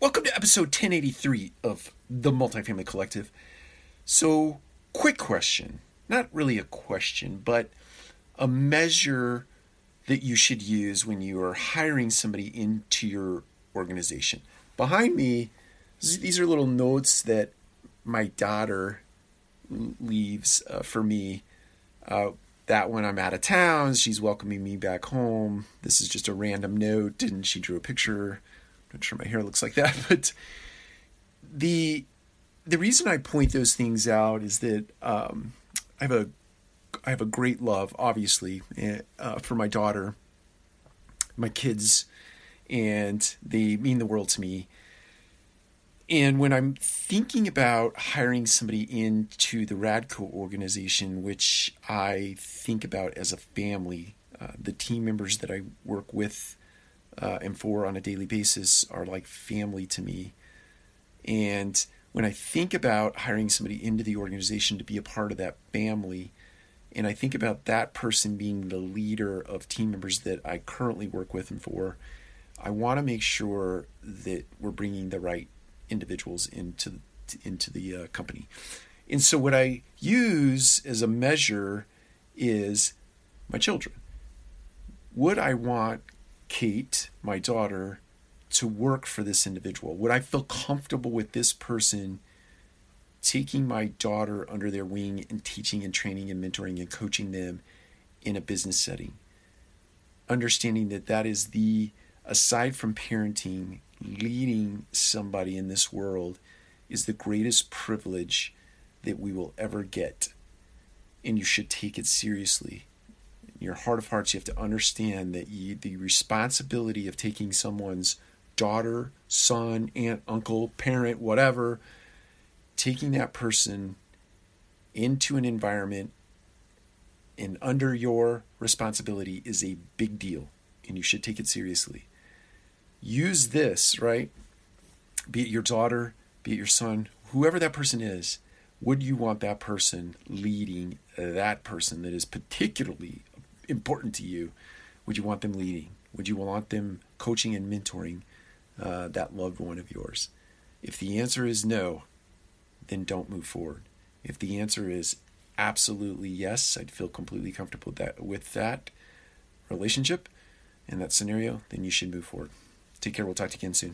Welcome to episode 1083 of the Multifamily Collective. So, quick question. Not really a question, but a measure that you should use when you are hiring somebody into your organization. Behind me, these are little notes that my daughter leaves uh, for me. Uh, that when I'm out of town, she's welcoming me back home. This is just a random note, and she drew a picture not sure my hair looks like that, but the the reason I point those things out is that um, I have a I have a great love, obviously, eh, uh, for my daughter, my kids, and they mean the world to me. And when I'm thinking about hiring somebody into the Radco organization, which I think about as a family, uh, the team members that I work with uh, and for on a daily basis are like family to me. And when I think about hiring somebody into the organization to be a part of that family, and I think about that person being the leader of team members that I currently work with and for, I want to make sure that we're bringing the right individuals into into the uh, company. And so what I use as a measure is my children. Would I want Kate, my daughter, to work for this individual? Would I feel comfortable with this person taking my daughter under their wing and teaching and training and mentoring and coaching them in a business setting? Understanding that that is the, aside from parenting, leading somebody in this world is the greatest privilege that we will ever get. And you should take it seriously in your heart of hearts, you have to understand that you, the responsibility of taking someone's daughter, son, aunt, uncle, parent, whatever, taking that person into an environment and under your responsibility is a big deal, and you should take it seriously. Use this, right? Be it your daughter, be it your son, whoever that person is, would you want that person leading that person that is particularly important to you? Would you want them leading? Would you want them coaching and mentoring uh, that loved one of yours? If the answer is no, then don't move forward. If the answer is absolutely yes, I'd feel completely comfortable with that, with that relationship and that scenario, then you should move forward. Take care. We'll talk to you again soon.